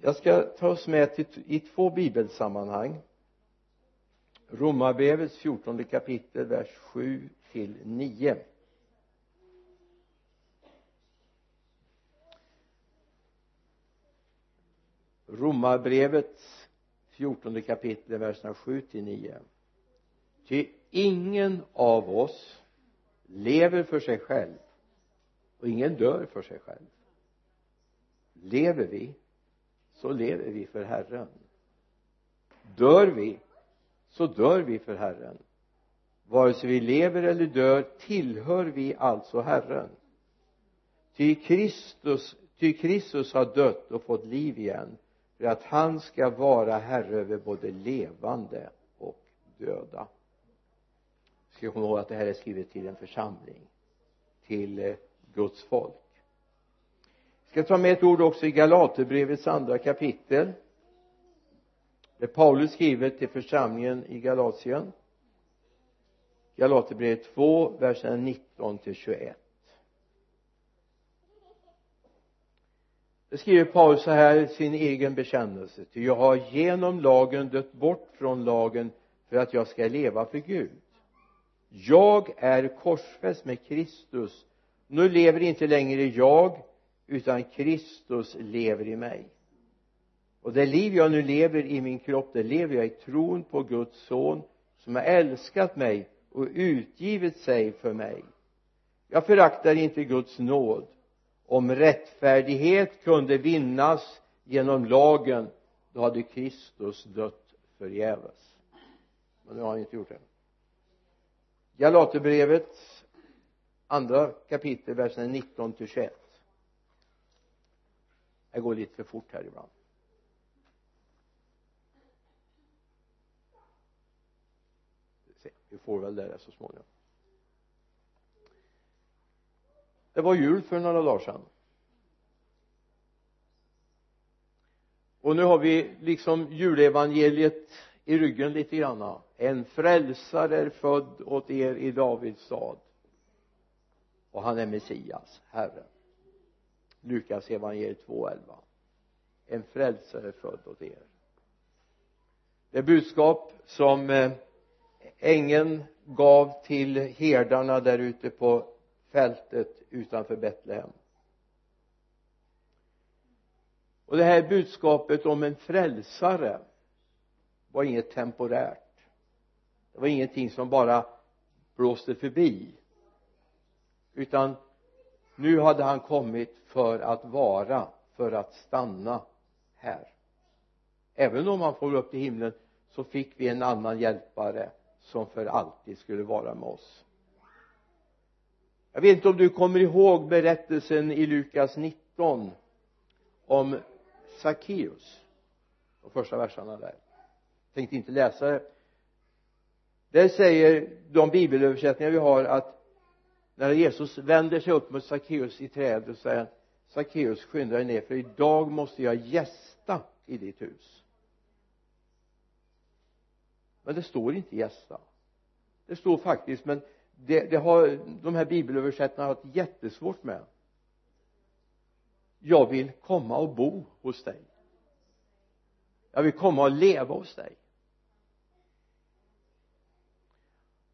jag ska ta oss med till, i två bibelsammanhang. Romarbrevets fjortonde kapitel vers 7 till 9 Romarbrevets fjortonde kapitel verserna 7 till 9 ty ingen av oss lever för sig själv och ingen dör för sig själv. Lever vi? Så lever vi för Herren. Dör vi så dör vi för Herren. Vare sig vi lever eller dör tillhör vi alltså Herren. Ty Kristus, ty Kristus har dött och fått liv igen för att han ska vara herre över både levande och döda. Ska komma ihåg att det här är skrivet till en församling till eh, Guds folk? Ska ta med ett ord också i Galaterbrevets andra kapitel? Där Paulus skriver till församlingen i Galatien. Galaterbrevet 2 verserna 19 till 21 det skriver Paulus så här i sin egen bekännelse. Ty jag har genom lagen dött bort från lagen för att jag ska leva för Gud. Jag är korsfäst med Kristus. Nu lever inte längre jag utan Kristus lever i mig. Och det liv jag nu lever i min kropp det lever jag i tron på Guds son som har älskat mig och utgivit sig för mig. Jag föraktar inte Guds nåd. Om rättfärdighet kunde vinnas genom lagen då hade Kristus dött förgäves. Men nu har han inte gjort det. Galaterbrevets andra kapitel verserna 19 till 21 jag går lite för fort här ibland. Vi får väl det där så småningom. Det var jul för några dagar sedan. Och nu har vi liksom julevangeliet i ryggen lite grann. En frälsare är född åt er i Davids stad. Och han är Messias, Herren. Lukas evangeliet 2.11 en frälsare är född åt er. Det budskap som eh, ängeln gav till herdarna där ute på fältet utanför Betlehem. Och det här budskapet om en frälsare var inget temporärt. Det var ingenting som bara blåste förbi utan nu hade han kommit för att vara för att stanna här. Även om han får upp till himlen så fick vi en annan hjälpare som för alltid skulle vara med oss. Jag vet inte om du kommer ihåg berättelsen i Lukas 19 om Sackeus de första verserna där. Jag tänkte inte läsa det. Där säger de bibelöversättningar vi har att när Jesus vänder sig upp mot Sackeus i trädet och säger Sackeus skynda dig ner för idag måste jag gästa i ditt hus. Men det står inte gästa. Det står faktiskt men det, det har de här bibelöversättarna haft jättesvårt med. Jag vill komma och bo hos dig. Jag vill komma och leva hos dig.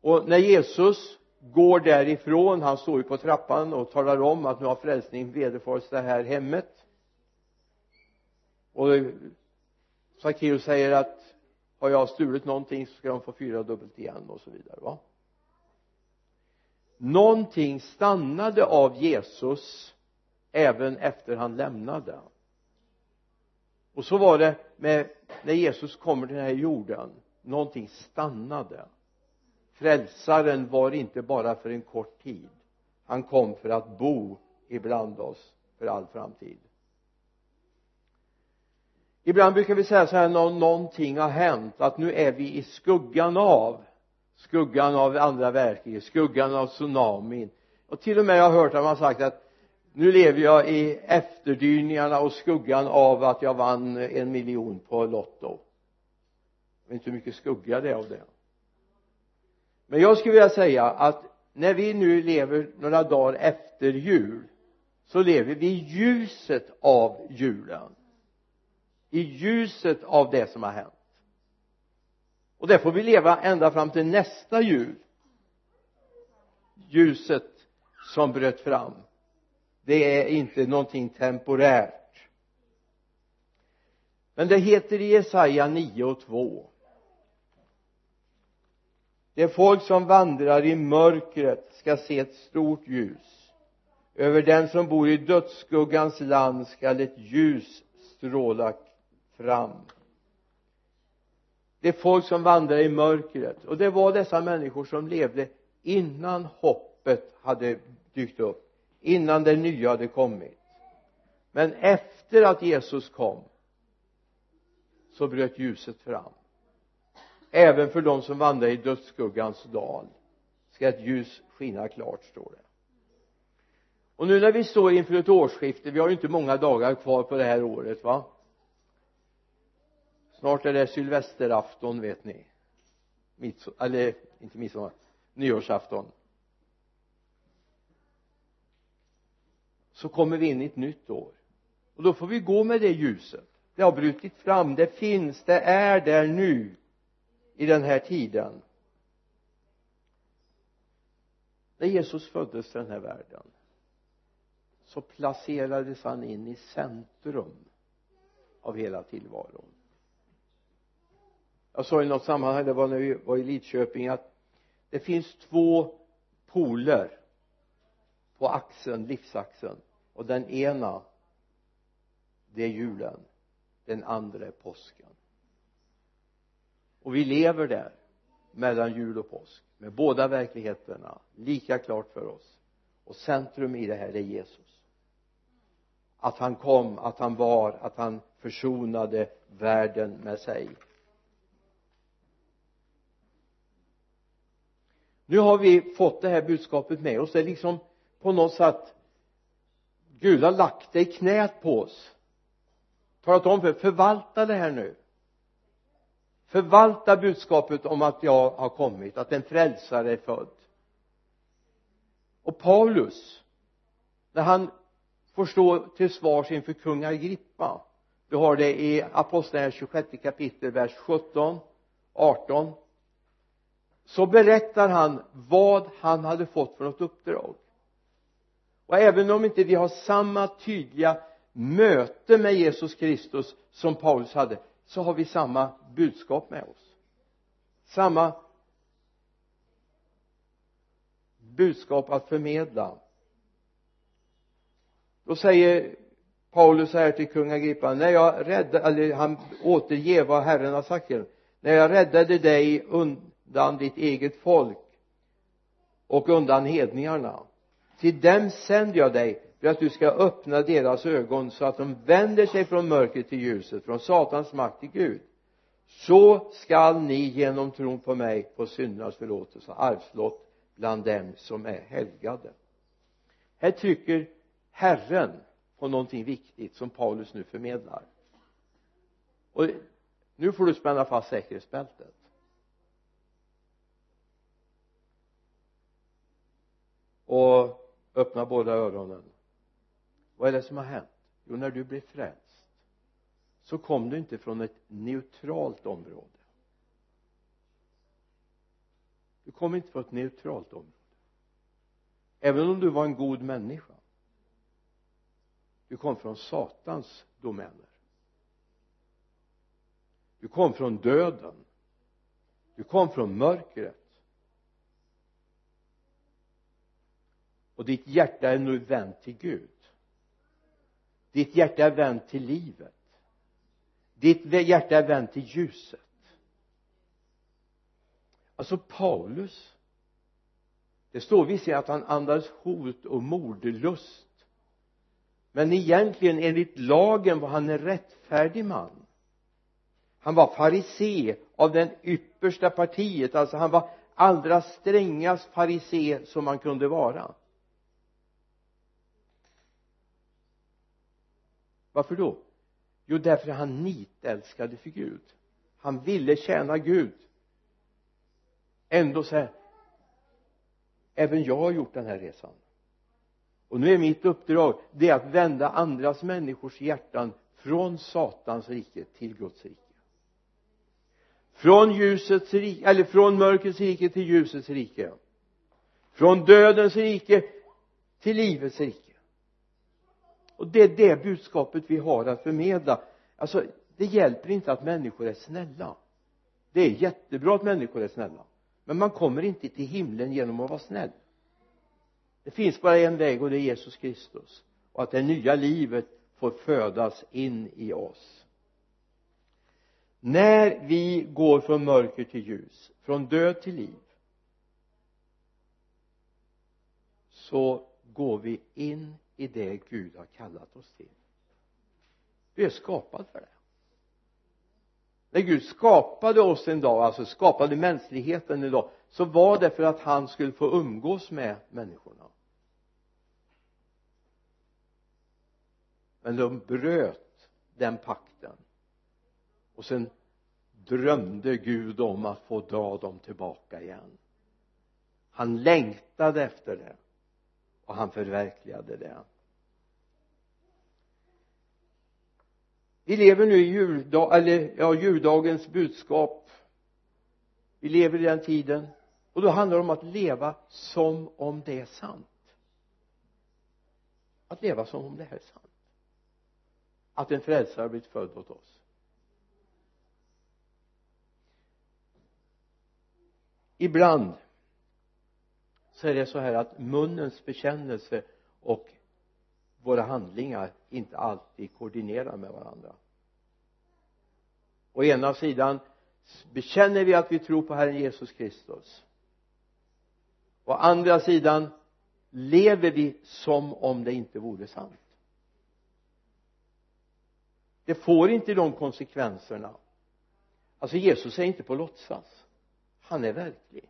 Och när Jesus går därifrån han står ju på trappan och talar om att nu har frälsning vederfarits det här hemmet. Och Sackeus säger att har jag stulit någonting så ska de få fyra dubbelt igen och så vidare va? Någonting stannade av Jesus även efter han lämnade. Och så var det med när Jesus kommer till den här jorden någonting stannade frälsaren var inte bara för en kort tid. Han kom för att bo ibland oss för all framtid. Ibland brukar vi säga så här när någonting har hänt att nu är vi i skuggan av skuggan av andra världskriget skuggan av tsunamin. Och till och med jag har hört att man sagt att nu lever jag i efterdyningarna och skuggan av att jag vann en miljon på lotto. Jag vet inte hur mycket skugga det är av det men jag skulle vilja säga att när vi nu lever några dagar efter jul så lever vi i ljuset av julen. I ljuset av det som har hänt. Och det får vi leva ända fram till nästa jul. Ljuset som bröt fram. Det är inte någonting temporärt. Men det heter i Jesaja 9 och 2 det folk som vandrar i mörkret ska se ett stort ljus. Över den som bor i dödsskuggans land skall ett ljus stråla fram. Det folk som vandrar i mörkret. Och det var dessa människor som levde innan hoppet hade dykt upp innan det nya hade kommit. Men efter att Jesus kom så bröt ljuset fram även för de som vandrar i dödsskuggans dal ska ett ljus skina klart står det. Och nu när vi står inför ett årsskifte vi har ju inte många dagar kvar på det här året va? Snart är det sylvesterafton vet ni. Midsom eller inte midsommar nyårsafton. Så kommer vi in i ett nytt år. Och då får vi gå med det ljuset. Det har brutit fram, det finns, det är där nu i den här tiden. När Jesus föddes till den här världen så placerades han in i centrum av hela tillvaron. Jag sa i något sammanhang det var när vi var i Lidköping att det finns två poler på axeln, livsaxeln och den ena det är julen den andra är påsken och vi lever där mellan jul och påsk med båda verkligheterna lika klart för oss. Och centrum i det här är Jesus. Att han kom, att han var, att han försonade världen med sig. Nu har vi fått det här budskapet med oss. Det är liksom på något sätt Gud har lagt det i knät på oss. Talat om för förvalta det här nu förvalta budskapet om att jag har kommit att en frälsare är född. Och Paulus när han får stå till svars inför kung Agrippa du har det i apostlagärningarna 26 kapitel vers 17 18 så berättar han vad han hade fått för något uppdrag. Och även om inte vi har samma tydliga möte med Jesus Kristus som Paulus hade så har vi samma budskap med oss. Samma budskap att förmedla. Då säger Paulus här till kung Agrippa när jag räddade, eller han återger vad Herren har sagt till honom. När jag räddade dig undan ditt eget folk och undan hedningarna till dem sänder jag dig för att du ska öppna deras ögon så att de vänder sig från mörkret till ljuset från satans makt till Gud. Så skall ni genom tron på mig få syndernas förlåtelse och arvslott bland dem som är helgade. Här trycker Herren på någonting viktigt som Paulus nu förmedlar. Och nu får du spänna fast säkerhetsbältet. Och öppna båda öronen vad är det som har hänt? Jo när du blev frälst så kom du inte från ett neutralt område. Du kom inte från ett neutralt område. Även om du var en god människa du kom från satans domäner. Du kom från döden. Du kom från mörkret. Och ditt hjärta är nu vänt till Gud ditt hjärta är vänt till livet. Ditt hjärta är vänt till ljuset. Alltså Paulus det står visserligen att han andades hot och mordlust men egentligen enligt lagen var han en rättfärdig man. Han var farisé av den yppersta partiet. Alltså han var allra strängast farisé som man kunde vara. Varför då? Jo därför att han nitälskade för Gud. Han ville tjäna Gud. Ändå så här även jag har gjort den här resan. Och nu är mitt uppdrag det är att vända andras människors hjärtan från satans rike till Guds rike. Från ljusets rike eller från mörkrets rike till ljusets rike. Från dödens rike till livets rike och det är det budskapet vi har att förmedla. Alltså det hjälper inte att människor är snälla. Det är jättebra att människor är snälla. Men man kommer inte till himlen genom att vara snäll. Det finns bara en väg och det är Jesus Kristus. Och att det nya livet får födas in i oss. När vi går från mörker till ljus från död till liv så går vi in i det Gud har kallat oss till. Vi är skapade för det. När Gud skapade oss en dag, alltså skapade mänskligheten en dag så var det för att han skulle få umgås med människorna. Men de bröt den pakten. Och sen drömde Gud om att få dra dem tillbaka igen. Han längtade efter det och han förverkligade det. Vi lever nu i juldag, eller ja, juldagens budskap. Vi lever i den tiden. Och då handlar det om att leva som om det är sant. Att leva som om det här är sant. Att en frälsare har blivit född åt oss. Ibland så är det så här att munnens bekännelse och våra handlingar inte alltid koordinerar med varandra. Å ena sidan bekänner vi att vi tror på Herren Jesus Kristus. Å andra sidan lever vi som om det inte vore sant. Det får inte de konsekvenserna. Alltså Jesus är inte på låtsas. Han är verklig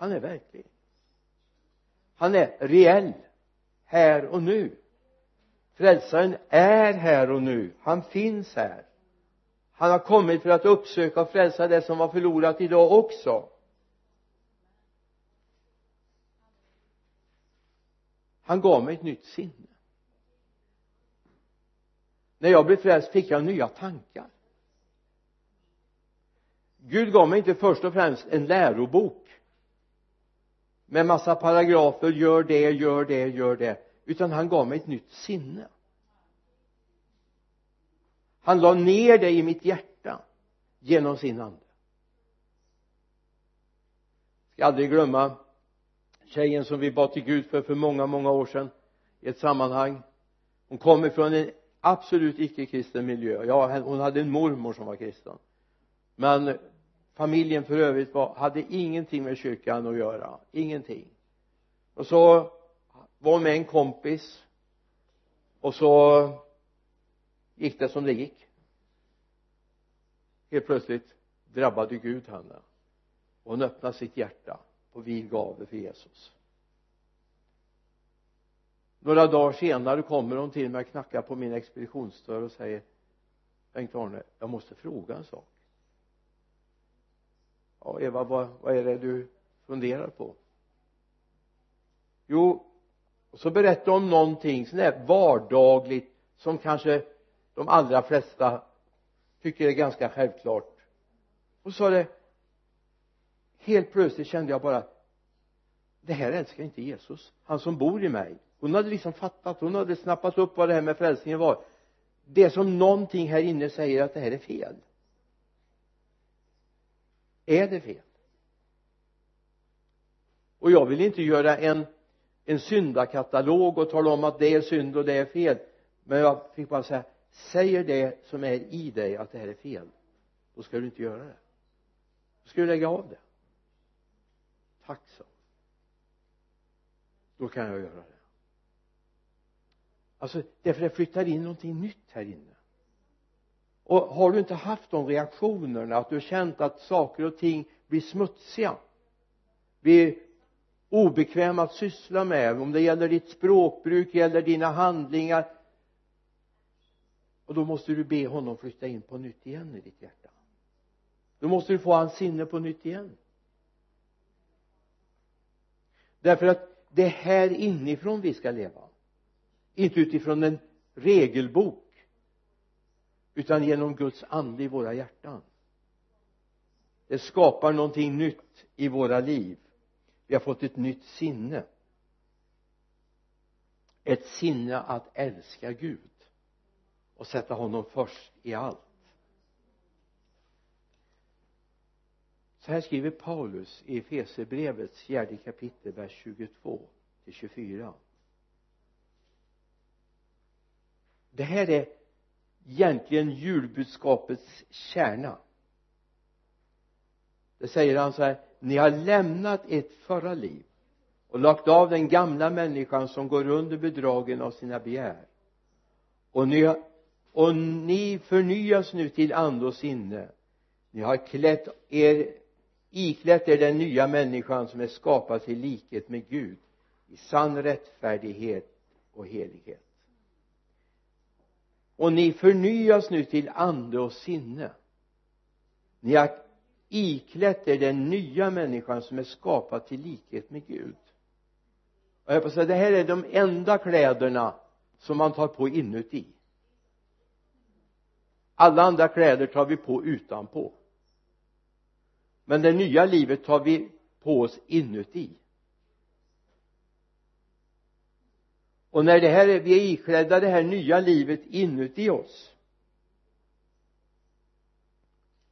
han är verklig. Han är reell här och nu. Frälsaren är här och nu. Han finns här. Han har kommit för att uppsöka och frälsa det som var förlorat idag också. Han gav mig ett nytt sinne. När jag blev frälst fick jag nya tankar. Gud gav mig inte först och främst en lärobok med massa paragrafer gör det, gör det, gör det. Utan han gav mig ett nytt sinne. Han la ner det i mitt hjärta genom sin ande. Jag ska aldrig glömma tjejen som vi bad till Gud för för många, många år sedan i ett sammanhang. Hon kom ifrån en absolut icke-kristen miljö. Ja, hon hade en mormor som var kristen. Men familjen för övrigt var, hade ingenting med kyrkan att göra. Ingenting. Och så var hon med en kompis. Och så gick det som det gick. Helt plötsligt drabbade Gud henne. Och hon öppnade sitt hjärta på vid gavel för Jesus. Några dagar senare kommer hon till mig och knackar på min expeditionsdörr och säger Bengt-Arne jag måste fråga en sak ja Eva vad, vad är det du funderar på? Jo och så berättar hon någonting sånt där vardagligt som kanske de allra flesta tycker är ganska självklart. Och så sa det helt plötsligt kände jag bara det här älskar inte Jesus. Han som bor i mig. Hon hade liksom fattat hon hade snappat upp vad det här med frälsningen var. Det är som någonting här inne säger att det här är fel är det fel? Och jag vill inte göra en en syndakatalog och tala om att det är synd och det är fel. Men jag fick bara säga säger det som är i dig att det här är fel. Då ska du inte göra det. Då ska du lägga av det. Tack så då kan jag göra det. Alltså därför det flyttar in någonting nytt här inne och har du inte haft de reaktionerna att du har känt att saker och ting blir smutsiga? Blir obekväma att syssla med om det gäller ditt språkbruk, gäller dina handlingar? Och då måste du be honom flytta in på nytt igen i ditt hjärta. Då måste du få hans sinne på nytt igen. Därför att det är här inifrån vi ska leva. Inte utifrån en regelbok utan genom Guds ande i våra hjärtan. Det skapar någonting nytt i våra liv. Vi har fått ett nytt sinne. Ett sinne att älska Gud och sätta honom först i allt. Så här skriver Paulus i Efesierbrevets fjärde kapitel vers 22 till 24 det här är egentligen julbudskapets kärna. Det säger han så här ni har lämnat ert förra liv och lagt av den gamla människan som går under bedragen av sina begär. Och ni, och ni förnyas nu till ande och sinne. Ni har klätt er iklätt er den nya människan som är skapad till likhet med Gud i sann rättfärdighet och helighet och ni förnyas nu till ande och sinne. Ni har iklätt er den nya människan som är skapad till likhet med Gud. Och jag på säga det här är de enda kläderna som man tar på inuti. Alla andra kläder tar vi på utanpå. Men det nya livet tar vi på oss inuti. Och när det här är, vi är iklädda det här nya livet inuti oss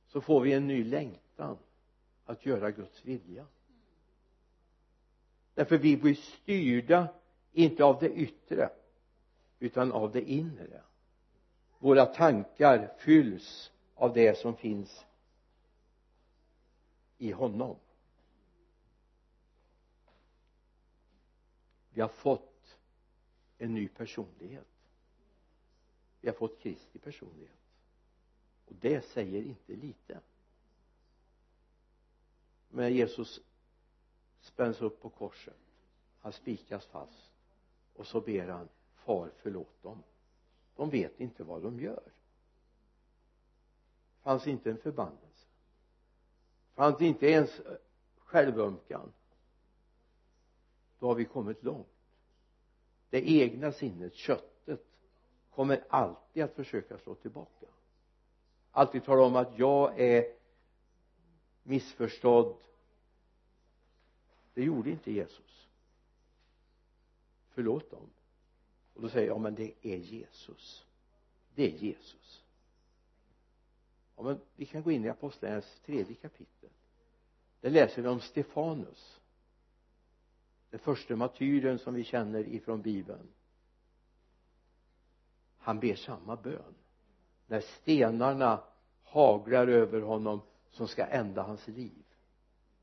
så får vi en ny längtan att göra Guds vilja. Därför vi blir styrda inte av det yttre utan av det inre. Våra tankar fylls av det som finns i honom. Vi har fått en ny personlighet. Vi har fått Kristi personlighet. Och det säger inte lite. Men Jesus spänns upp på korset. Han spikas fast. Och så ber han far förlåt dem. De vet inte vad de gör. Fanns inte en förbannelse. Fanns inte ens självömkan. Då har vi kommit långt det egna sinnet, köttet kommer alltid att försöka slå tillbaka. Alltid tala om att jag är missförstådd. Det gjorde inte Jesus. Förlåt dem. Och då säger jag ja men det är Jesus. Det är Jesus. Ja men vi kan gå in i apostlagärningarnas tredje kapitel. Där läser vi om Stefanus den första martyren som vi känner ifrån bibeln. Han ber samma bön. När stenarna haglar över honom som ska ända hans liv.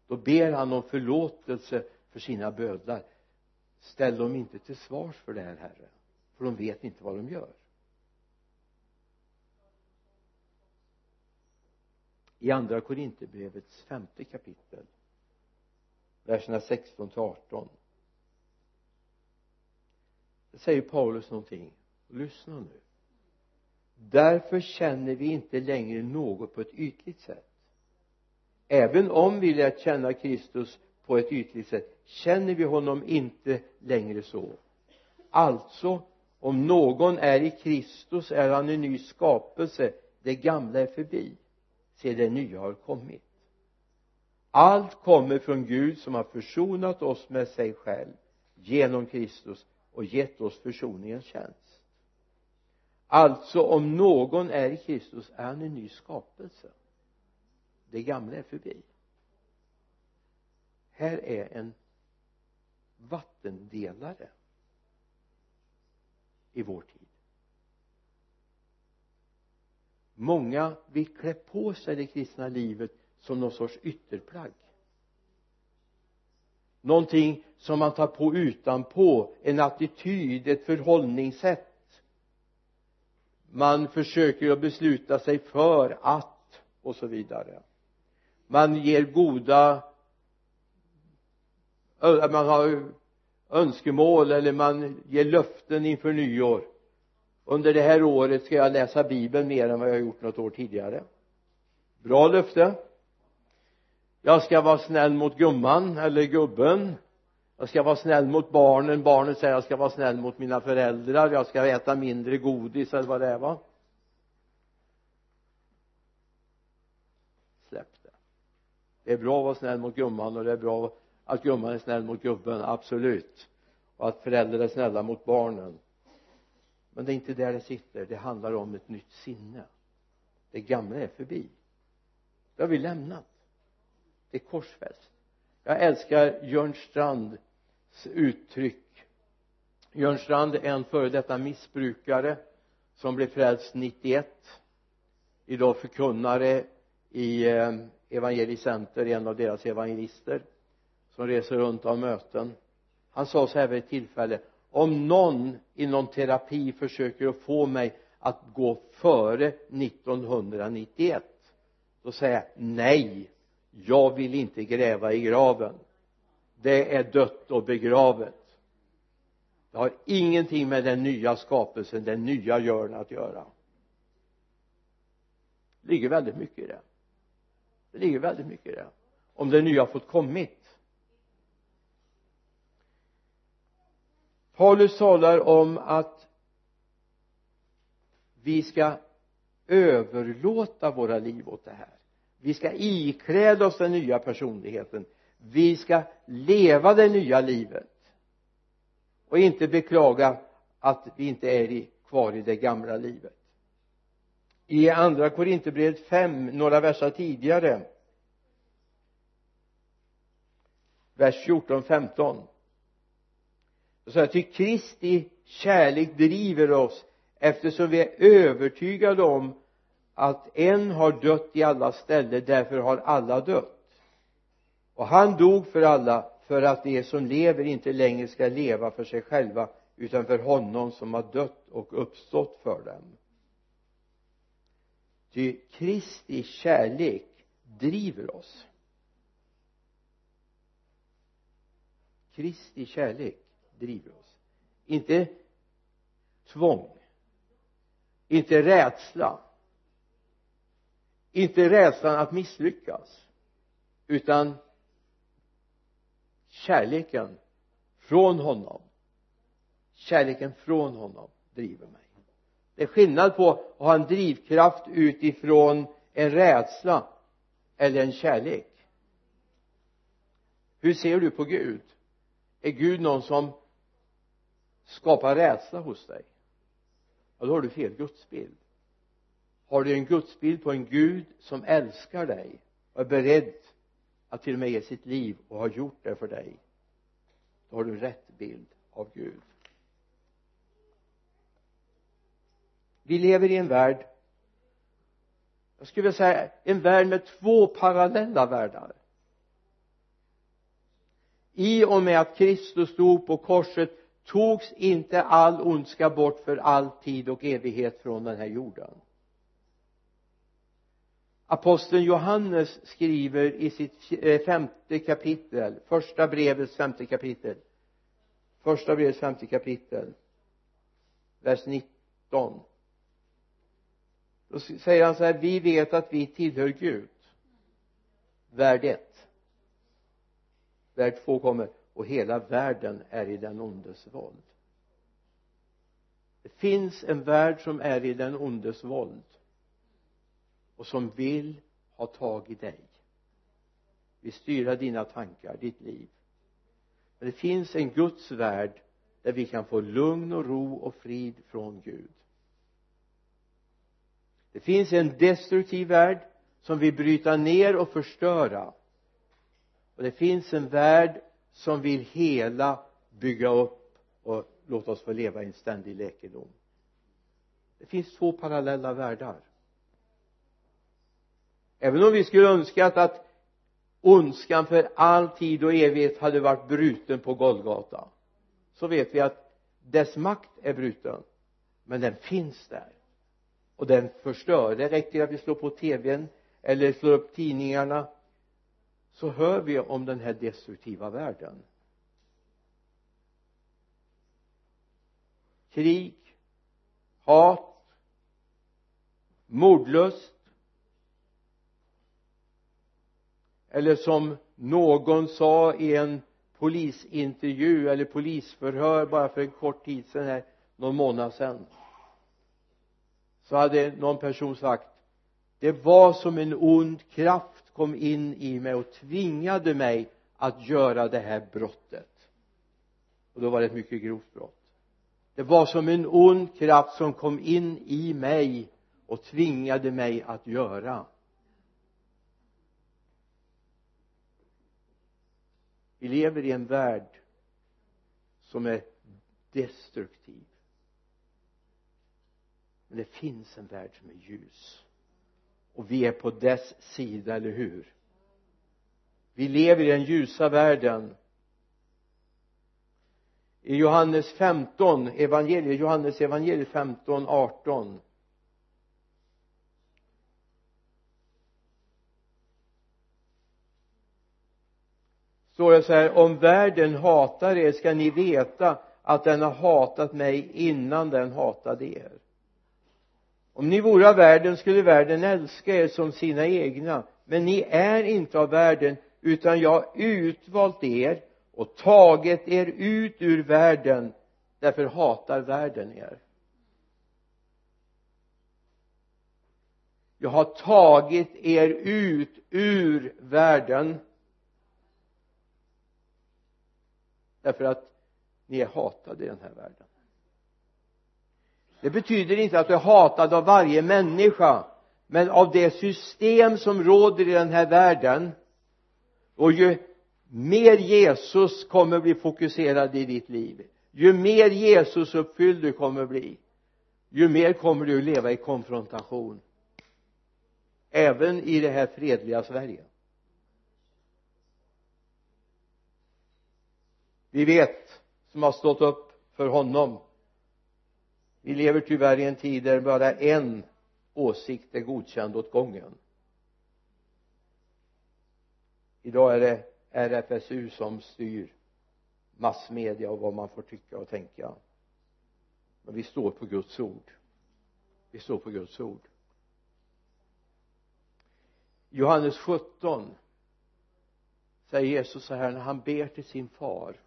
Då ber han om förlåtelse för sina bödlar. Ställ dem inte till svars för det här herre för de vet inte vad de gör. I andra korinthierbrevets femte kapitel verserna 16 till 18 det säger Paulus någonting. Lyssna nu. Därför känner vi inte längre något på ett ytligt sätt. Även om vi lärt känna Kristus på ett ytligt sätt känner vi honom inte längre så. Alltså om någon är i Kristus är han en ny skapelse. Det gamla är förbi. Se det nya har kommit allt kommer från Gud som har försonat oss med sig själv genom Kristus och gett oss försoningens tjänst. Alltså om någon är i Kristus är han en ny skapelse. Det gamla är förbi. Här är en vattendelare i vår tid. Många vill klä på sig det kristna livet som någon sorts ytterplagg. Någonting som man tar på utanpå en attityd, ett förhållningssätt. Man försöker att besluta sig för att och så vidare. Man ger goda man har önskemål eller man ger löften inför nyår. Under det här året ska jag läsa bibeln mer än vad jag har gjort något år tidigare. Bra löfte jag ska vara snäll mot gumman eller gubben. Jag ska vara snäll mot barnen. Barnen säger jag ska vara snäll mot mina föräldrar. Jag ska äta mindre godis eller vad det är va? Släpp det. Det är bra att vara snäll mot gumman och det är bra att gumman är snäll mot gubben absolut. Och att föräldrar är snälla mot barnen. Men det är inte där det sitter. Det handlar om ett nytt sinne. Det gamla är förbi. Det har vi lämnat är korsfäst. Jag älskar Jörn Strands uttryck. Jörn Strand är en före detta missbrukare som blev frälst 91 idag förkunnare i eh, evangelicenter en av deras evangelister som reser runt av möten. Han sa så här vid ett tillfälle om någon inom terapi försöker att få mig att gå före 1991 då säger jag nej jag vill inte gräva i graven. Det är dött och begravet. Det har ingenting med den nya skapelsen, den nya görn att göra. Det ligger väldigt mycket i det. Det ligger väldigt mycket i det. Om det nya fått kommit. Paulus talar om att vi ska överlåta våra liv åt det här vi ska ikläda oss den nya personligheten. Vi ska leva det nya livet. Och inte beklaga att vi inte är kvar i det gamla livet. I andra korinthierbrevet 5 några verser tidigare vers 14 15 så säger ty Kristi kärlek driver oss eftersom vi är övertygade om att en har dött i alla ställe därför har alla dött. Och han dog för alla för att de som lever inte längre ska leva för sig själva utan för honom som har dött och uppstått för dem. Ty Kristi kärlek driver oss. Kristi kärlek driver oss. Inte tvång inte rädsla inte rädslan att misslyckas utan kärleken från honom. Kärleken från honom driver mig. Det är skillnad på att ha en drivkraft utifrån en rädsla eller en kärlek. Hur ser du på Gud? Är Gud någon som skapar rädsla hos dig? Ja då har du fel gudsbild har du en gudsbild på en Gud som älskar dig och är beredd att till och med ge sitt liv och har gjort det för dig då har du rätt bild av Gud. Vi lever i en värld jag skulle vilja säga en värld med två parallella världar. I och med att Kristus stod på korset togs inte all ondska bort för all tid och evighet från den här jorden aposteln Johannes skriver i sitt eh, femte kapitel första brevets femte kapitel. Första brevets femte kapitel vers 19 då säger han så här vi vet att vi tillhör Gud. Värld 1 värld 2 kommer och hela världen är i den ondes våld. Det finns en värld som är i den ondes våld och som vill ha tag i dig. Vill styra dina tankar, ditt liv. Men det finns en Guds värld där vi kan få lugn och ro och frid från Gud. Det finns en destruktiv värld som vill bryta ner och förstöra. Och det finns en värld som vill hela bygga upp och låta oss få leva i en ständig läkedom. Det finns två parallella världar även om vi skulle önskat att ondskan för all tid och evighet hade varit bruten på Golgata så vet vi att dess makt är bruten men den finns där. Och den förstör. Det räcker att vi slår på tvn eller slår upp tidningarna så hör vi om den här destruktiva världen. Krig hat mordlust eller som någon sa i en polisintervju eller polisförhör bara för en kort tid sedan här någon månad sedan. Så hade någon person sagt det var som en ond kraft kom in i mig och tvingade mig att göra det här brottet. Och då var det ett mycket grovt brott. Det var som en ond kraft som kom in i mig och tvingade mig att göra vi lever i en värld som är destruktiv. Men det finns en värld som är ljus. Och vi är på dess sida, eller hur? Vi lever i den ljusa världen. I Johannes 15 evangeliet, Johannes evangeliet 15, 18 står det så här om världen hatar er ska ni veta att den har hatat mig innan den hatade er. Om ni vore av världen skulle världen älska er som sina egna men ni är inte av världen utan jag har utvalt er och tagit er ut ur världen därför hatar världen er. Jag har tagit er ut ur världen. Därför att ni är hatade i den här världen. Det betyder inte att du är hatad av varje människa men av det system som råder i den här världen. Och ju mer Jesus kommer bli fokuserad i ditt liv ju mer Jesus uppfylld du kommer bli ju mer kommer du leva i konfrontation även i det här fredliga Sverige. Vi vet som har stått upp för honom. Vi lever tyvärr i en tid där bara en åsikt är godkänd åt gången. Idag är det RFSU som styr massmedia och vad man får tycka och tänka. Men vi står på Guds ord. Vi står på Guds ord. Johannes 17 säger Jesus så här när han ber till sin far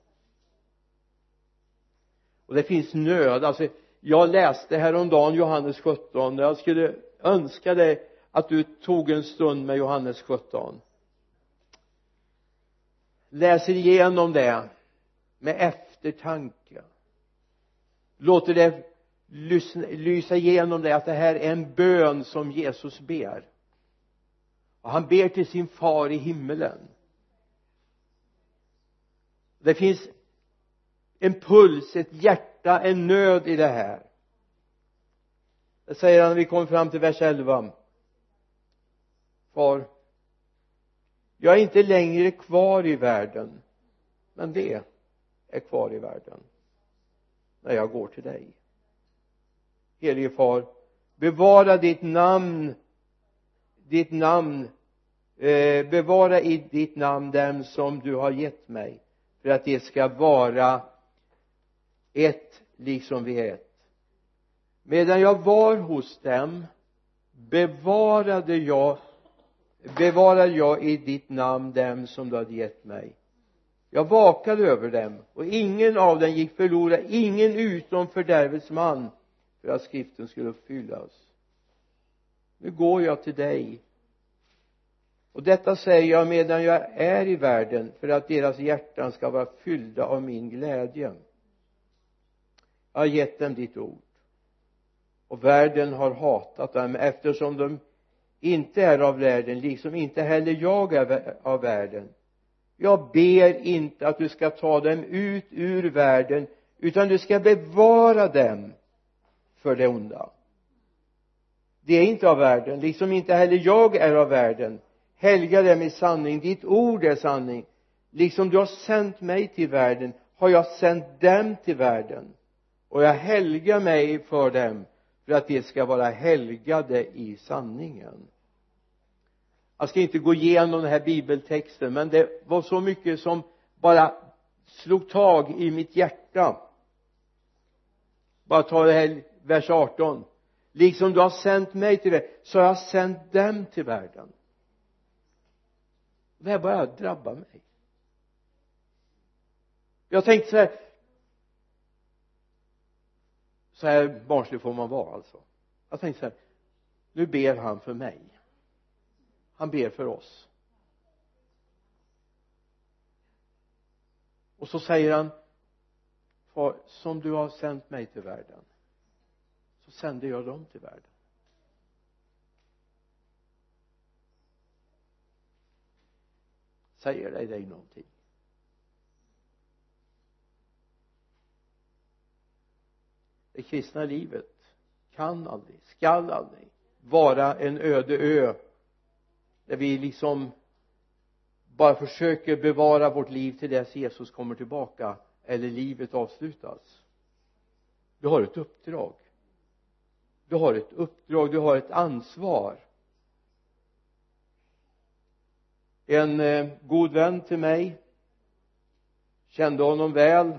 och det finns nöd. Alltså jag läste häromdagen Johannes 17 jag skulle önska dig att du tog en stund med Johannes 17 läser igenom det med eftertanke. Låter det lyssna, lysa igenom det att det här är en bön som Jesus ber. Och han ber till sin far i himmelen. Det finns en puls, ett hjärta, en nöd i det här. Det säger han när vi kommer fram till vers 11 far jag är inte längre kvar i världen men det är kvar i världen när jag går till dig. Helige far bevara ditt namn ditt namn eh, bevara i ditt namn dem som du har gett mig för att det ska vara ett liksom vi är ett. Medan jag var hos dem bevarade jag bevarade jag i ditt namn dem som du hade gett mig. Jag vakade över dem och ingen av dem gick förlorad ingen utom fördärvets man för att skriften skulle uppfyllas. Nu går jag till dig. Och detta säger jag medan jag är i världen för att deras hjärtan ska vara fyllda av min glädje har gett dem ditt ord. Och världen har hatat dem eftersom de inte är av världen liksom inte heller jag är av världen. Jag ber inte att du ska ta dem ut ur världen utan du ska bevara dem för det onda. De är inte av världen liksom inte heller jag är av världen. Helga dem i sanning ditt ord är sanning. Liksom du har sänt mig till världen har jag sänt dem till världen och jag helgar mig för dem för att de ska vara helgade i sanningen. Jag ska inte gå igenom den här bibeltexten men det var så mycket som bara slog tag i mitt hjärta. Bara ta det här vers 18 liksom du har sänt mig till världen så har jag sänt dem till världen. Det här började drabba mig. Jag tänkte så här så här barnslig får man vara alltså. Jag tänkte så här nu ber han för mig. Han ber för oss. Och så säger han far som du har sänt mig till världen så sänder jag dem till världen. Säger det dig någonting? Det kristna livet kan aldrig, skall aldrig vara en öde ö där vi liksom bara försöker bevara vårt liv till dess Jesus kommer tillbaka eller livet avslutas. Du har ett uppdrag. Du har ett uppdrag, du har ett ansvar. En eh, god vän till mig kände honom väl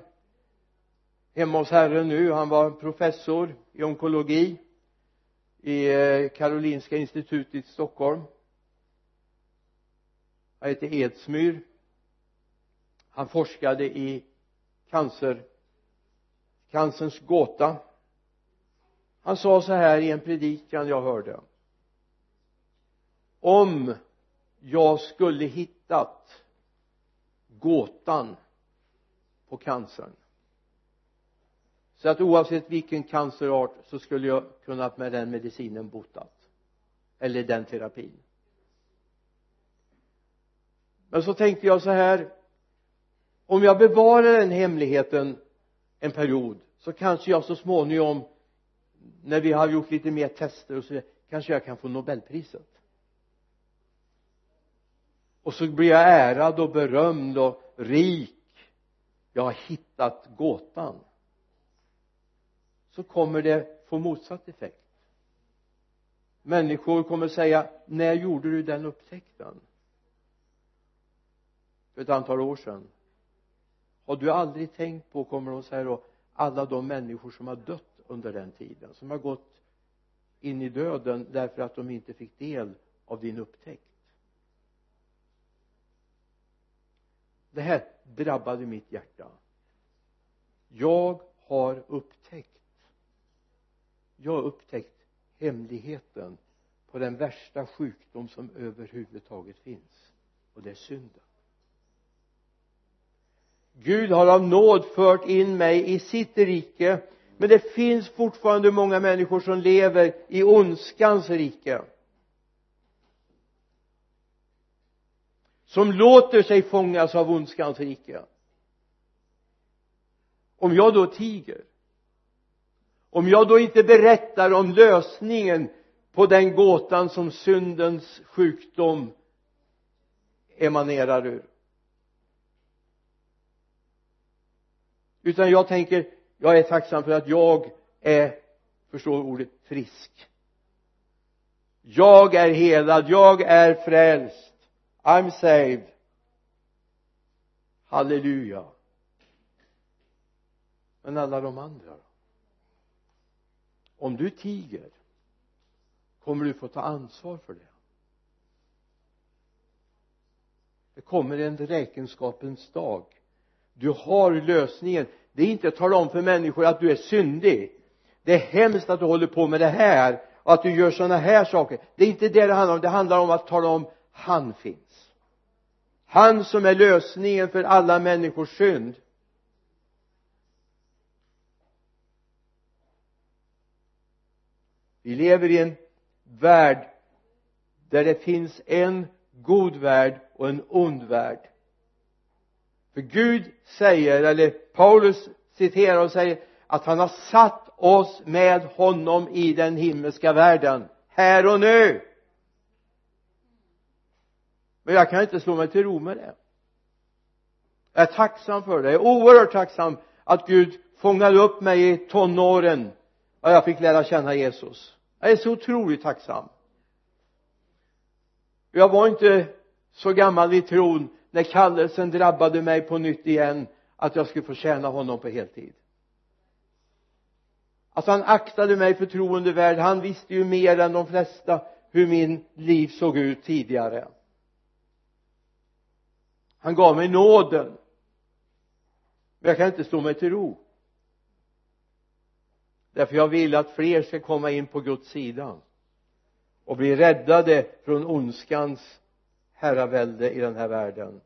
hemma hos herren nu. Han var professor i onkologi i eh, Karolinska institutet i Stockholm. Han hette Edsmyr. Han forskade i cancer cancerns gåta. Han sa så här i en predikan jag hörde. Om jag skulle hittat gåtan på cancern så att oavsett vilken cancerart så skulle jag kunnat med den medicinen botat eller den terapin. Men så tänkte jag så här. Om jag bevarar den hemligheten en period så kanske jag så småningom när vi har gjort lite mer tester och så vidare kanske jag kan få nobelpriset. Och så blir jag ärad och berömd och rik. Jag har hittat gåtan så kommer det få motsatt effekt. Människor kommer säga när gjorde du den upptäckten? För ett antal år sedan. Har du aldrig tänkt på kommer de säga då alla de människor som har dött under den tiden som har gått in i döden därför att de inte fick del av din upptäckt? Det här drabbade mitt hjärta. Jag har upptäckt jag har upptäckt hemligheten på den värsta sjukdom som överhuvudtaget finns och det är synden. Gud har av nåd fört in mig i sitt rike men det finns fortfarande många människor som lever i ondskans rike som låter sig fångas av ondskans rike. Om jag då tiger om jag då inte berättar om lösningen på den gåtan som syndens sjukdom emanerar ur. Utan jag tänker jag är tacksam för att jag är förstår ordet frisk. Jag är helad, jag är frälst. I'm saved. Halleluja. Men alla de andra då? Om du tiger kommer du få ta ansvar för det. Det kommer en räkenskapens dag. Du har lösningen. Det är inte att tala om för människor att du är syndig. Det är hemskt att du håller på med det här och att du gör sådana här saker. Det är inte det det handlar om. Det handlar om att tala om han finns. Han som är lösningen för alla människors synd. Vi lever i en värld där det finns en god värld och en ond värld. För Gud säger eller Paulus citerar och säger att han har satt oss med honom i den himmelska världen här och nu. Men jag kan inte slå mig till ro med det. Jag är tacksam för det. Jag är oerhört tacksam att Gud fångade upp mig i tonåren och jag fick lära känna Jesus jag är så otroligt tacksam. Jag var inte så gammal i tron när kallelsen drabbade mig på nytt igen att jag skulle få tjäna honom på heltid. Alltså han aktade mig förtroendevärd han visste ju mer än de flesta hur min liv såg ut tidigare. Han gav mig nåden. Men jag kan inte stå mig till ro därför jag vill att fler ska komma in på Guds sida och bli räddade från ondskans herravälde i den här världen.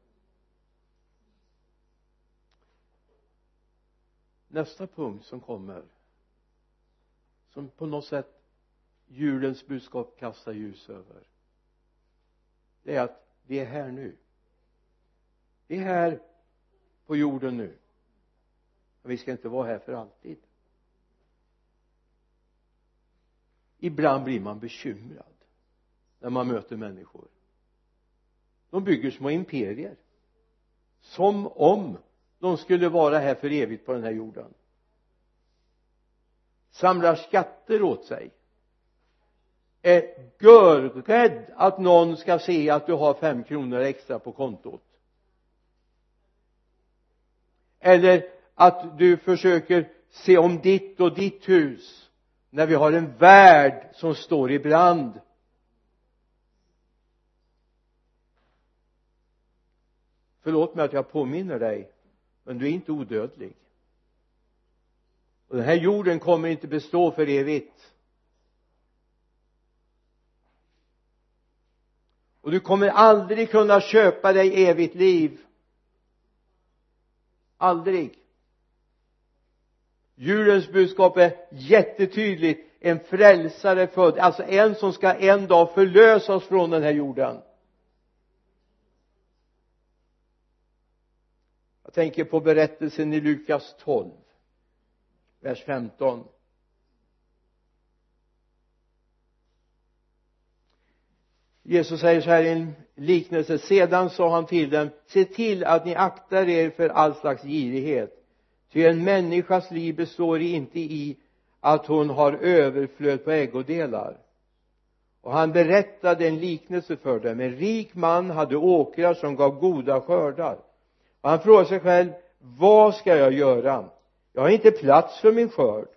Nästa punkt som kommer som på något sätt julens budskap kastar ljus över det är att vi är här nu. Vi är här på jorden nu. Men vi ska inte vara här för alltid. Ibland blir man bekymrad när man möter människor. De bygger små imperier som om de skulle vara här för evigt på den här jorden. Samlar skatter åt sig. Är görrädd att någon ska se att du har fem kronor extra på kontot. Eller att du försöker se om ditt och ditt hus när vi har en värld som står i brand. Förlåt mig att jag påminner dig men du är inte odödlig. Och den här jorden kommer inte bestå för evigt. Och du kommer aldrig kunna köpa dig evigt liv. Aldrig julens budskap är jättetydligt. En frälsare född alltså en som ska en dag förlösa oss från den här jorden. Jag tänker på berättelsen i Lukas 12 vers 15 Jesus säger så här i en liknelse. Sedan sa han till dem se till att ni aktar er för all slags girighet ty en människas liv består inte i att hon har överflöd på ägodelar. Och han berättade en liknelse för dem. En rik man hade åkrar som gav goda skördar. Och han frågade sig själv vad ska jag göra? Jag har inte plats för min skörd.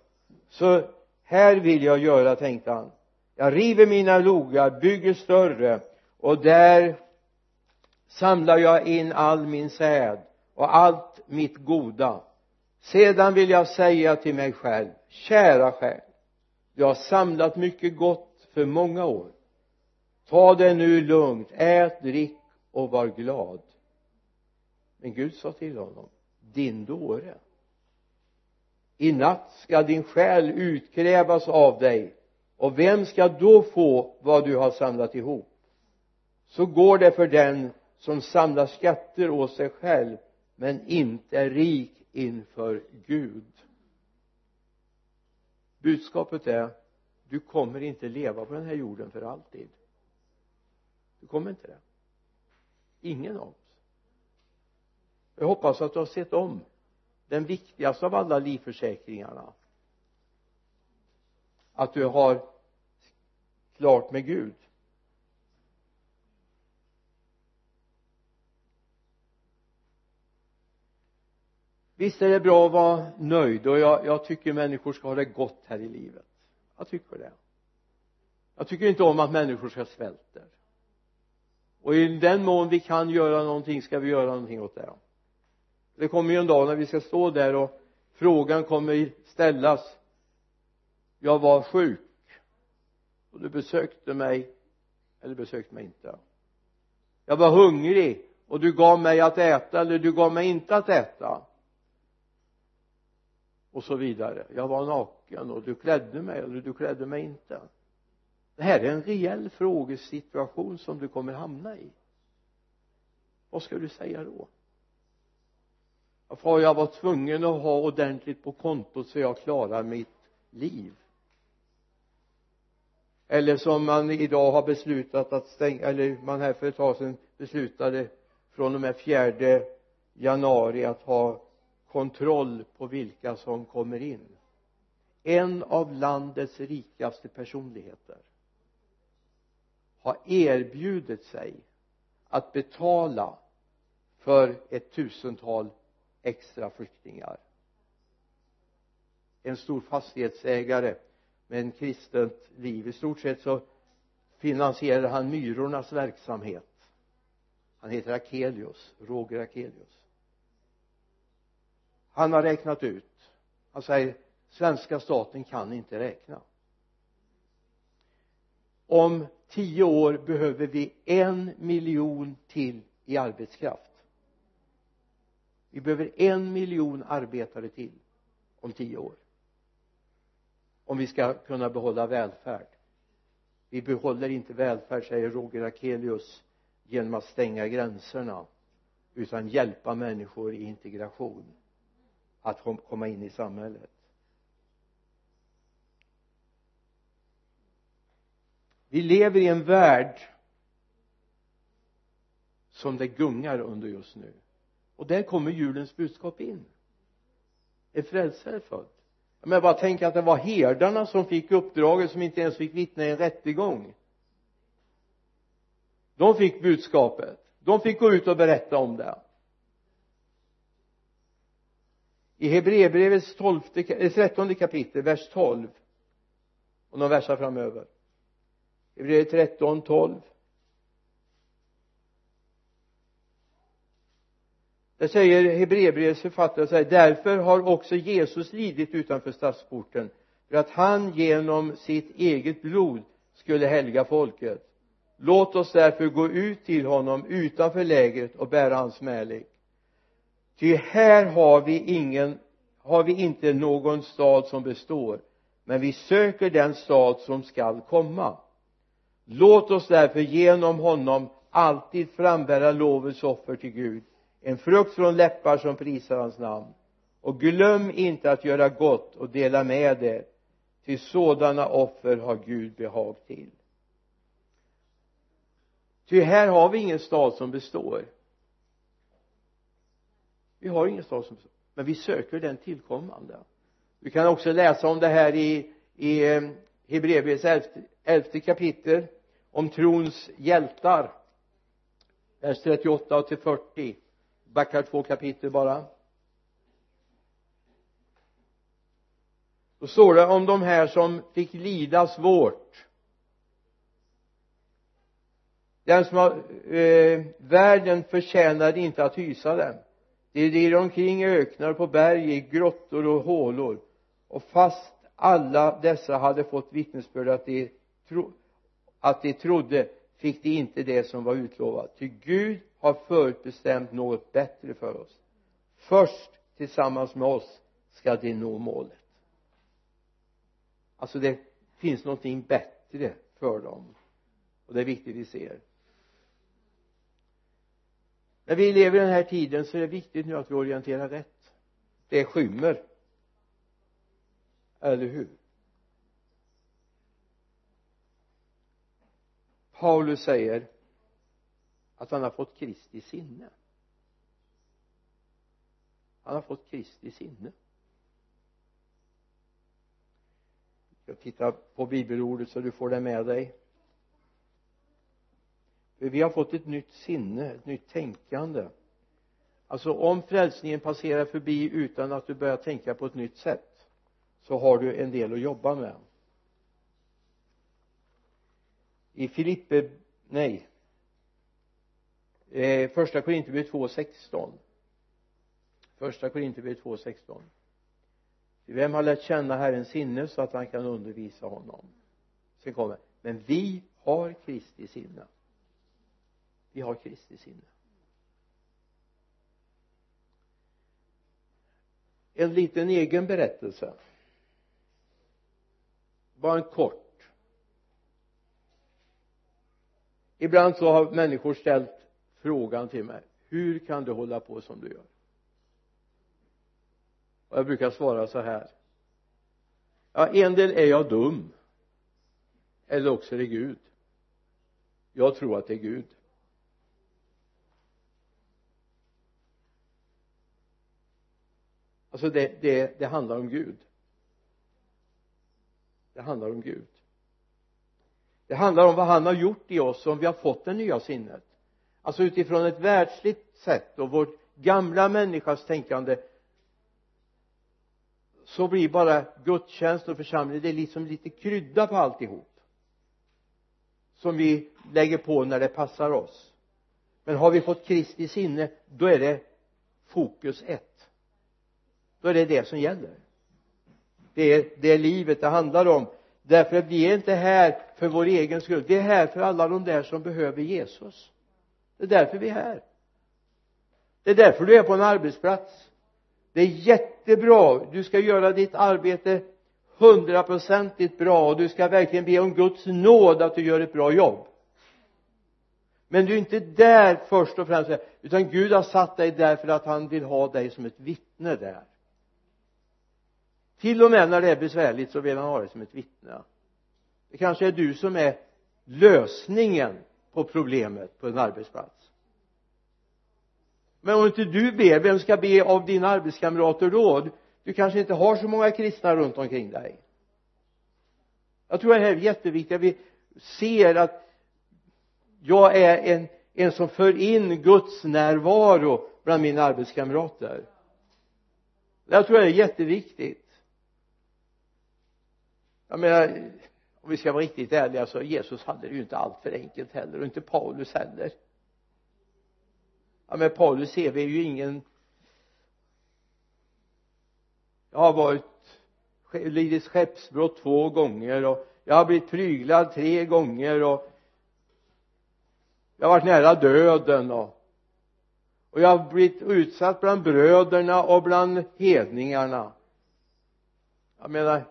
Så här vill jag göra tänkte han. Jag river mina logar, bygger större och där samlar jag in all min säd och allt mitt goda sedan vill jag säga till mig själv kära själ du har samlat mycket gott för många år. Ta det nu lugnt ät, drick och var glad. Men Gud sa till honom din dåre i natt ska din själ utkrävas av dig och vem ska då få vad du har samlat ihop? Så går det för den som samlar skatter åt sig själv men inte är rik inför Gud. Budskapet är du kommer inte leva på den här jorden för alltid. Du kommer inte det. Ingen av oss. Jag hoppas att du har sett om den viktigaste av alla livförsäkringarna. Att du har klart med Gud. Visst är det bra att vara nöjd och jag, jag tycker människor ska ha det gott här i livet. Jag tycker det. Jag tycker inte om att människor ska svälta. Och i den mån vi kan göra någonting ska vi göra någonting åt det det kommer ju en dag när vi ska stå där och frågan kommer ställas. Jag var sjuk. Och du besökte mig eller besökte mig inte. Jag var hungrig. Och du gav mig att äta eller du gav mig inte att äta och så vidare. Jag var naken och du klädde mig eller du klädde mig inte. Det här är en reell frågesituation som du kommer hamna i. Vad ska du säga då? Far jag var tvungen att ha ordentligt på kontot så jag klarar mitt liv. Eller som man idag har beslutat att stänga eller man här för ett tag sedan beslutade från och med fjärde januari att ha kontroll på vilka som kommer in. En av landets rikaste personligheter har erbjudit sig att betala för ett tusental extra flyktingar. En stor fastighetsägare med en kristet liv. I stort sett så finansierar han myrornas verksamhet. Han heter Akelius, Roger Akelius han har räknat ut. Han säger svenska staten kan inte räkna. Om tio år behöver vi en miljon till i arbetskraft. Vi behöver en miljon arbetare till om tio år. Om vi ska kunna behålla välfärd. Vi behåller inte välfärd säger Roger Akelius genom att stänga gränserna utan hjälpa människor i integration att komma in i samhället. Vi lever i en värld som det gungar under just nu. Och där kommer julens budskap in. En frälsare född? Men bara tänk att det var herdarna som fick uppdraget som inte ens fick vittna i en rättegång. De fick budskapet. De fick gå ut och berätta om det. I Hebreerbrevets eh, trettonde kapitel vers 12 och några verser framöver. Hebreerbrevet 13, 12 där säger Hebreerbrevets författare så här därför har också Jesus lidit utanför stadsporten för att han genom sitt eget blod skulle helga folket. Låt oss därför gå ut till honom utanför lägret och bära hans smälek ty här har vi ingen har vi inte någon stad som består men vi söker den stad som skall komma. Låt oss därför genom honom alltid frambära lovets offer till Gud en frukt från läppar som prisar hans namn. Och glöm inte att göra gott och dela med er. till sådana offer har Gud behag till. Ty här har vi ingen stad som består vi har ingen stad som men vi söker den tillkommande. Vi kan också läsa om det här i i eh, Hebreerbrevets elfte, elfte kapitel om trons hjältar. Vers 38 till 40 backar två kapitel bara. Då står det om de här som fick lida svårt. Den som har eh, världen förtjänade inte att hysa dem de rir omkring i öknar på berg i grottor och hålor. Och fast alla dessa hade fått vittnesbörd att de, tro, att de trodde fick de inte det som var utlovat. Ty Gud har förutbestämt något bättre för oss. Först tillsammans med oss ska de nå målet. Alltså det finns någonting bättre för dem. Och det är viktigt vi ser när vi lever i den här tiden så är det viktigt nu att vi orienterar rätt. Det skymmer. Eller hur? Paulus säger att han har fått Kristi sinne. Han har fått Kristi sinne. Jag tittar på bibelordet så du får det med dig för vi har fått ett nytt sinne, ett nytt tänkande. Alltså om frälsningen passerar förbi utan att du börjar tänka på ett nytt sätt så har du en del att jobba med. I Filippe nej. Eh, första Korinthierbrevet 2.16 första Korinthierbrevet 2.16 vem har lärt känna Herrens sinne så att han kan undervisa honom? Sen kommer men vi har Kristi sinne vi har Kristi sinne. En liten egen berättelse. Bara en kort. Ibland så har människor ställt frågan till mig. Hur kan du hålla på som du gör? Och jag brukar svara så här. Ja en del är jag dum. Eller också är det Gud. Jag tror att det är Gud. Alltså det, det, det handlar om Gud. Det handlar om Gud. Det handlar om vad han har gjort i oss om vi har fått det nya sinnet. Alltså utifrån ett världsligt sätt och vårt gamla människas tänkande så blir bara gudstjänst och församling det är liksom lite krydda på alltihop som vi lägger på när det passar oss. Men har vi fått Kristi sinne då är det fokus ett då är det det som gäller. Det är det livet det handlar om. Därför att vi är inte här för vår egen skull. Vi är här för alla de där som behöver Jesus. Det är därför vi är här. Det är därför du är på en arbetsplats. Det är jättebra. Du ska göra ditt arbete hundraprocentigt bra och du ska verkligen be om Guds nåd att du gör ett bra jobb. Men du är inte där först och främst utan Gud har satt dig där för att han vill ha dig som ett vittne där till och med när det är besvärligt så vill han ha dig som ett vittne. Det kanske är du som är lösningen på problemet på en arbetsplats. Men om inte du ber, vem ska be av dina arbetskamrater då du kanske inte har så många kristna runt omkring dig. Jag tror det här är jätteviktigt. Att vi ser att jag är en, en som för in Guds närvaro bland mina arbetskamrater. Jag tror det är jätteviktigt jag menar om vi ska vara riktigt ärliga så Jesus hade det ju inte allt för enkelt heller och inte Paulus heller. Ja men Paulus ser är ju ingen jag har varit lidit skeppsbrott två gånger och jag har blivit pryglad tre gånger och jag har varit nära döden och och jag har blivit utsatt bland bröderna och bland hedningarna. Jag menar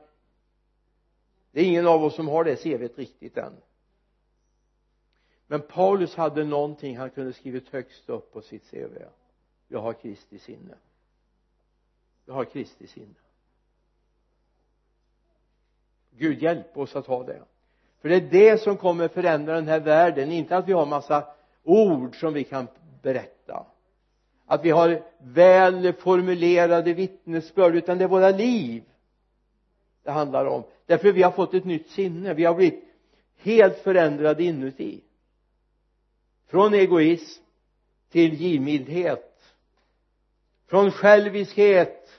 det är ingen av oss som har det CVt riktigt än. Men Paulus hade någonting han kunde skrivit högst upp på sitt CV jag har Kristi sinne. Jag har Kristi sinne. Gud hjälp oss att ha det. För det är det som kommer förändra den här världen. Inte att vi har massa ord som vi kan berätta. Att vi har väl formulerade vittnesbörd utan det är våra liv det handlar om. Därför vi har fått ett nytt sinne. Vi har blivit helt förändrade inuti. Från egoism till givmildhet. Från själviskhet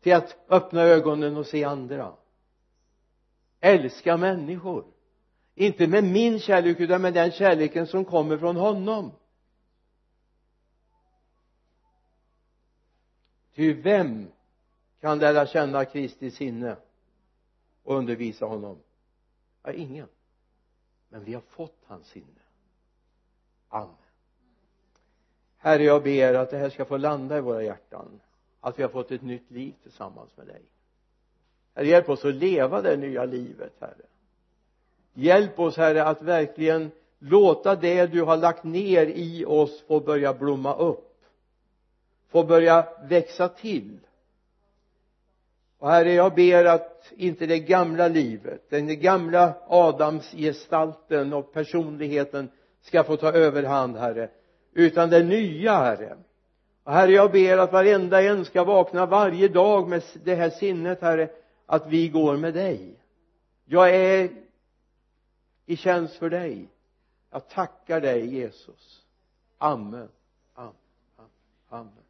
till att öppna ögonen och se andra. Älska människor. Inte med min kärlek utan med den kärleken som kommer från honom. Ty vem kan lära känna Kristi sinne? Och undervisa honom? Ja ingen. Men vi har fått hans sinne. Amen. Herre jag ber att det här ska få landa i våra hjärtan. Att vi har fått ett nytt liv tillsammans med dig. Herre hjälp oss att leva det nya livet herre. Hjälp oss herre att verkligen låta det du har lagt ner i oss få börja blomma upp. Få börja växa till och herre jag ber att inte det gamla livet den gamla adamsgestalten och personligheten ska få ta överhand herre utan det nya herre. Och herre jag ber att varenda en ska vakna varje dag med det här sinnet herre att vi går med dig. Jag är i tjänst för dig. Jag tackar dig Jesus. Amen. Amen. Amen.